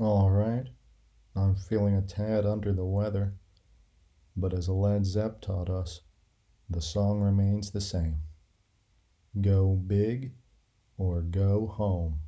All right, I'm feeling a tad under the weather, but as Led Zepp taught us, the song remains the same. Go big or go home.